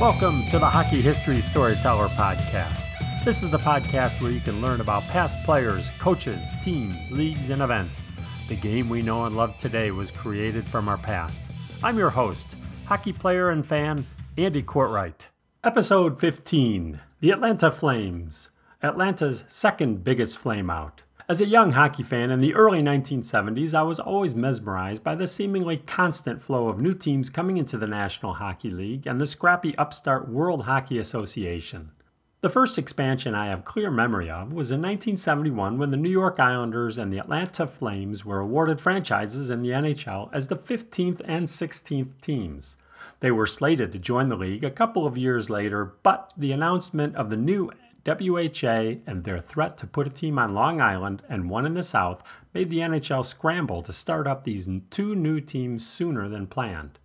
Welcome to the Hockey History Storyteller Podcast. This is the podcast where you can learn about past players, coaches, teams, leagues, and events. The game we know and love today was created from our past. I'm your host, hockey player and fan, Andy Courtwright. Episode 15 The Atlanta Flames, Atlanta's second biggest flameout. As a young hockey fan in the early 1970s, I was always mesmerized by the seemingly constant flow of new teams coming into the National Hockey League and the scrappy upstart World Hockey Association. The first expansion I have clear memory of was in 1971 when the New York Islanders and the Atlanta Flames were awarded franchises in the NHL as the 15th and 16th teams. They were slated to join the league a couple of years later, but the announcement of the new WHA and their threat to put a team on Long Island and one in the South made the NHL scramble to start up these two new teams sooner than planned.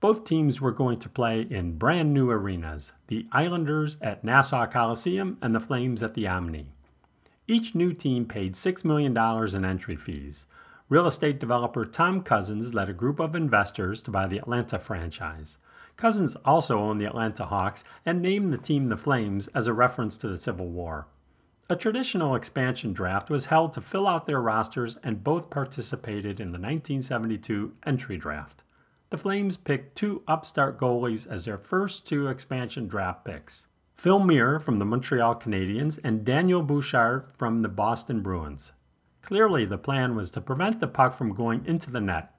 Both teams were going to play in brand new arenas the Islanders at Nassau Coliseum and the Flames at the Omni. Each new team paid $6 million in entry fees. Real estate developer Tom Cousins led a group of investors to buy the Atlanta franchise. Cousins also owned the Atlanta Hawks and named the team the Flames as a reference to the Civil War. A traditional expansion draft was held to fill out their rosters, and both participated in the 1972 entry draft. The Flames picked two upstart goalies as their first two expansion draft picks Phil Myre from the Montreal Canadiens and Daniel Bouchard from the Boston Bruins. Clearly, the plan was to prevent the puck from going into the net.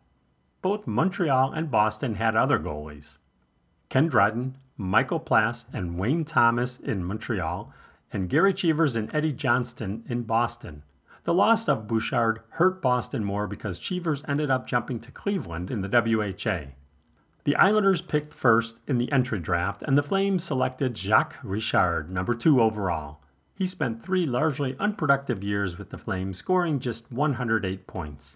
Both Montreal and Boston had other goalies. Ken Dryden, Michel Plasse, and Wayne Thomas in Montreal, and Gerry Cheevers and Eddie Johnston in Boston. The loss of Bouchard hurt Boston more because Cheevers ended up jumping to Cleveland in the WHA. The Islanders picked first in the entry draft, and the Flames selected Jacques Richard, number two overall. He spent three largely unproductive years with the Flames, scoring just 108 points.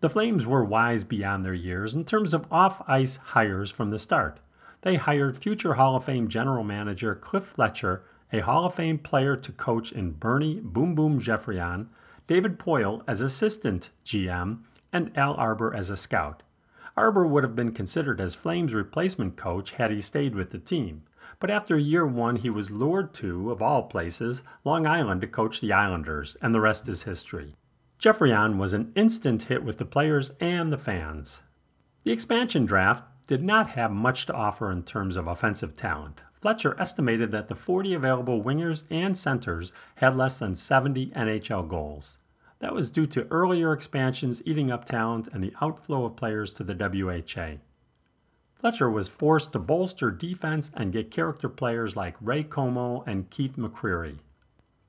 The Flames were wise beyond their years in terms of off ice hires from the start they hired future Hall of Fame general manager Cliff Fletcher, a Hall of Fame player to coach in Bernie Boom Boom Geoffrion, David Poile as assistant GM, and Al Arbour as a scout. Arbour would have been considered as Flames' replacement coach had he stayed with the team. But after year one, he was lured to, of all places, Long Island to coach the Islanders, and the rest is history. Geoffrion was an instant hit with the players and the fans. The expansion draft did not have much to offer in terms of offensive talent. Fletcher estimated that the 40 available wingers and centers had less than 70 NHL goals. That was due to earlier expansions eating up talent and the outflow of players to the WHA. Fletcher was forced to bolster defense and get character players like Rey Comeau and Keith McCreary.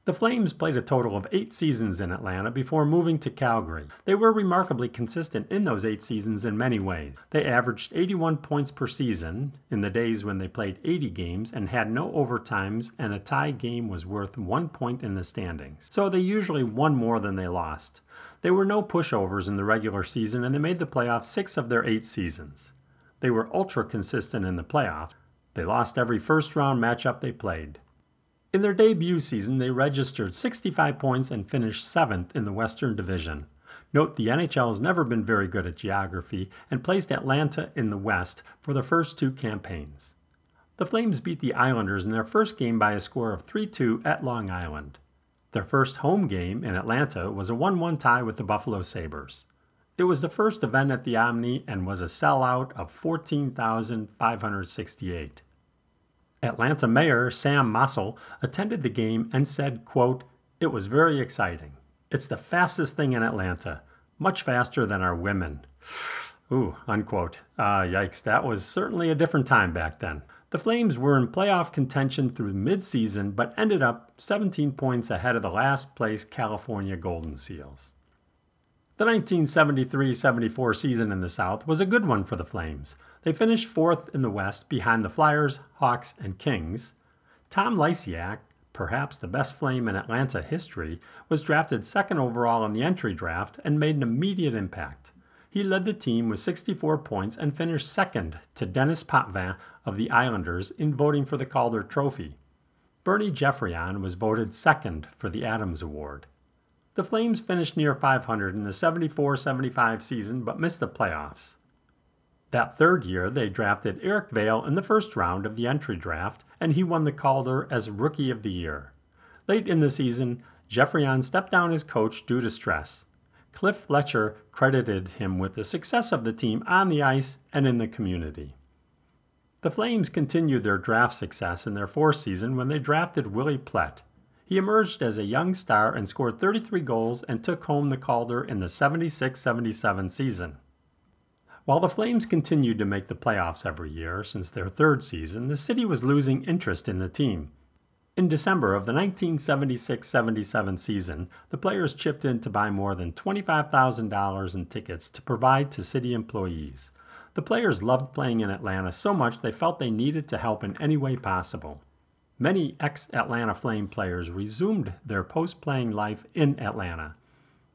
The Flames played a total of eight seasons in Atlanta before moving to Calgary. They were remarkably consistent in those eight seasons in many ways. They averaged 81 points per season in the days when they played 80 games and had no overtimes, and a tie game was worth one point in the standings. So they usually won more than they lost. They were no pushovers in the regular season, and they made the playoffs six of their eight seasons. They were ultra consistent in the playoffs. They lost every first round matchup they played. In their debut season, they registered 65 points and finished seventh in the Western Division. Note the NHL has never been very good at geography and placed Atlanta in the West for the first two campaigns. The Flames beat the Islanders in their first game by a score of 3 2 at Long Island. Their first home game in Atlanta was a 1 1 tie with the Buffalo Sabres. It was the first event at the Omni and was a sellout of 14,568. Atlanta Mayor Sam Massell attended the game and said, quote, It was very exciting. It's the fastest thing in Atlanta, much faster than our women. Ooh, unquote. Uh, yikes, that was certainly a different time back then. The Flames were in playoff contention through midseason, but ended up 17 points ahead of the last place California Golden Seals. The 1973 74 season in the South was a good one for the Flames. They finished fourth in the West behind the Flyers, Hawks, and Kings. Tom Lysiak, perhaps the best Flame in Atlanta history, was drafted second overall in the entry draft and made an immediate impact. He led the team with 64 points and finished second to Denis Potvin of the Islanders in voting for the Calder Trophy. Bernie Geoffrion was voted second for the Adams Award. The Flames finished near 500 in the 74 75 season but missed the playoffs. That third year, they drafted Eric Vail in the first round of the entry draft, and he won the Calder as Rookie of the Year. Late in the season, Geoffrion stepped down as coach due to stress. Cliff Fletcher credited him with the success of the team on the ice and in the community. The Flames continued their draft success in their fourth season when they drafted Willie Plett. He emerged as a young star and scored 33 goals and took home the Calder in the 76 77 season. While the Flames continued to make the playoffs every year since their third season, the city was losing interest in the team. In December of the 1976 77 season, the players chipped in to buy more than $25,000 in tickets to provide to city employees. The players loved playing in Atlanta so much they felt they needed to help in any way possible. Many ex Atlanta Flame players resumed their post playing life in Atlanta.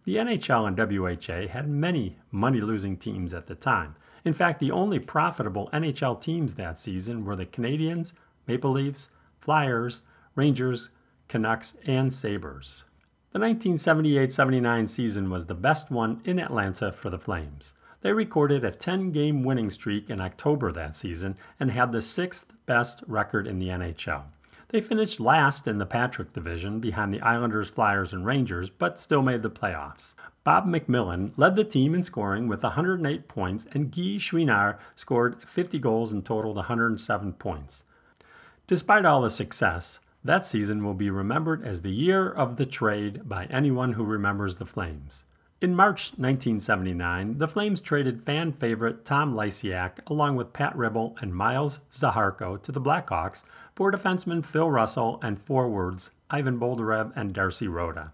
The NHL and WHA had many money losing teams at the time. In fact, the only profitable NHL teams that season were the Canadiens, Maple Leafs, Flyers, Rangers, Canucks, and Sabres. The 1978 79 season was the best one in Atlanta for the Flames. They recorded a 10 game winning streak in October that season and had the sixth best record in the NHL. They finished last in the Patrick division behind the Islanders, Flyers, and Rangers, but still made the playoffs. Bob MacMillan led the team in scoring with 108 points, and Guy Chouinard scored 50 goals and totaled 107 points. Despite all the success, that season will be remembered as the year of the trade by anyone who remembers the Flames. In March 1979, the Flames traded fan favorite Tom Lysiak along with Pat Ribble and Miles Zaharko to the Blackhawks for defenseman Phil Russell and forwards Ivan Boldyrev and Darcy Rota.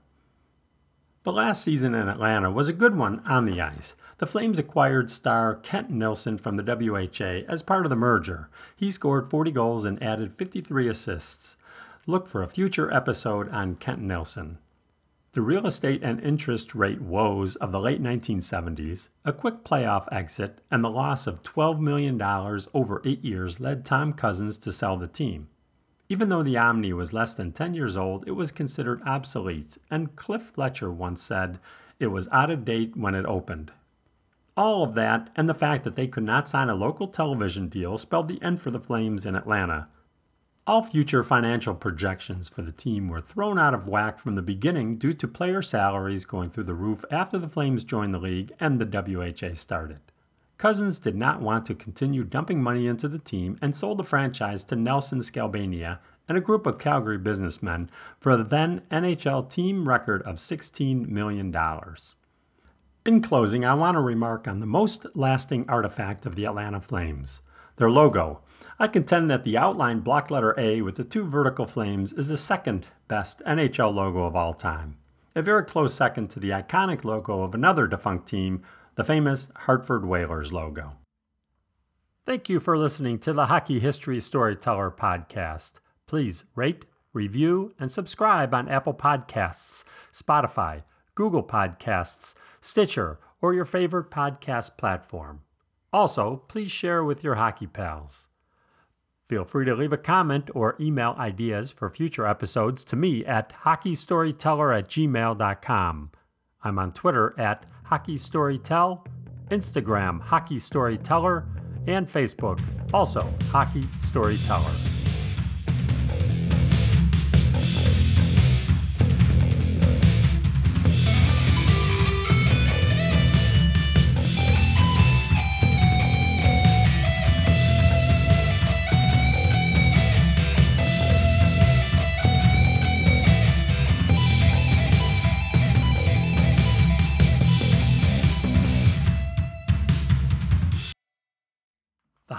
The last season in Atlanta was a good one on the ice. The Flames acquired star Kent Nilsson from the WHA as part of the merger. He scored 40 goals and added 53 assists. Look for a future episode on Kent Nilsson. The real estate and interest rate woes of the late 1970s, a quick playoff exit, and the loss of $12 million over eight years led Tom Cousins to sell the team. Even though the Omni was less than 10 years old, it was considered obsolete, and Cliff Fletcher once said it was out of date when it opened. All of that, and the fact that they could not sign a local television deal, spelled the end for the Flames in Atlanta. All future financial projections for the team were thrown out of whack from the beginning due to player salaries going through the roof after the Flames joined the league and the WHA started. Cousins did not want to continue dumping money into the team and sold the franchise to Nelson Skalbania and a group of Calgary businessmen for the then NHL team record of $16 million. In closing, I want to remark on the most lasting artifact of the Atlanta Flames their logo, I contend that the outlined block letter A with the two vertical flames is the second best NHL logo of all time. A very close second to the iconic logo of another defunct team, the famous Hartford Whalers logo. Thank you for listening to the Hockey History Storyteller podcast. Please rate, review, and subscribe on Apple Podcasts, Spotify, Google Podcasts, Stitcher, or your favorite podcast platform. Also, please share with your hockey pals. Feel free to leave a comment or email ideas for future episodes to me at hockeystoryteller at gmail.com. I'm on Twitter at hockeystorytell, Instagram hockeystoryteller, and Facebook also Hockey Storyteller.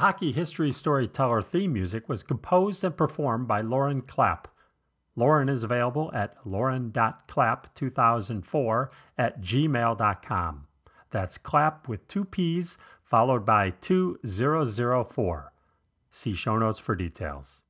Hockey History Storyteller theme music was composed and performed by Lauren Clapp. Lauren is available at lauren.clapp2004 at gmail.com. That's clap with two P's followed by 2004. See show notes for details.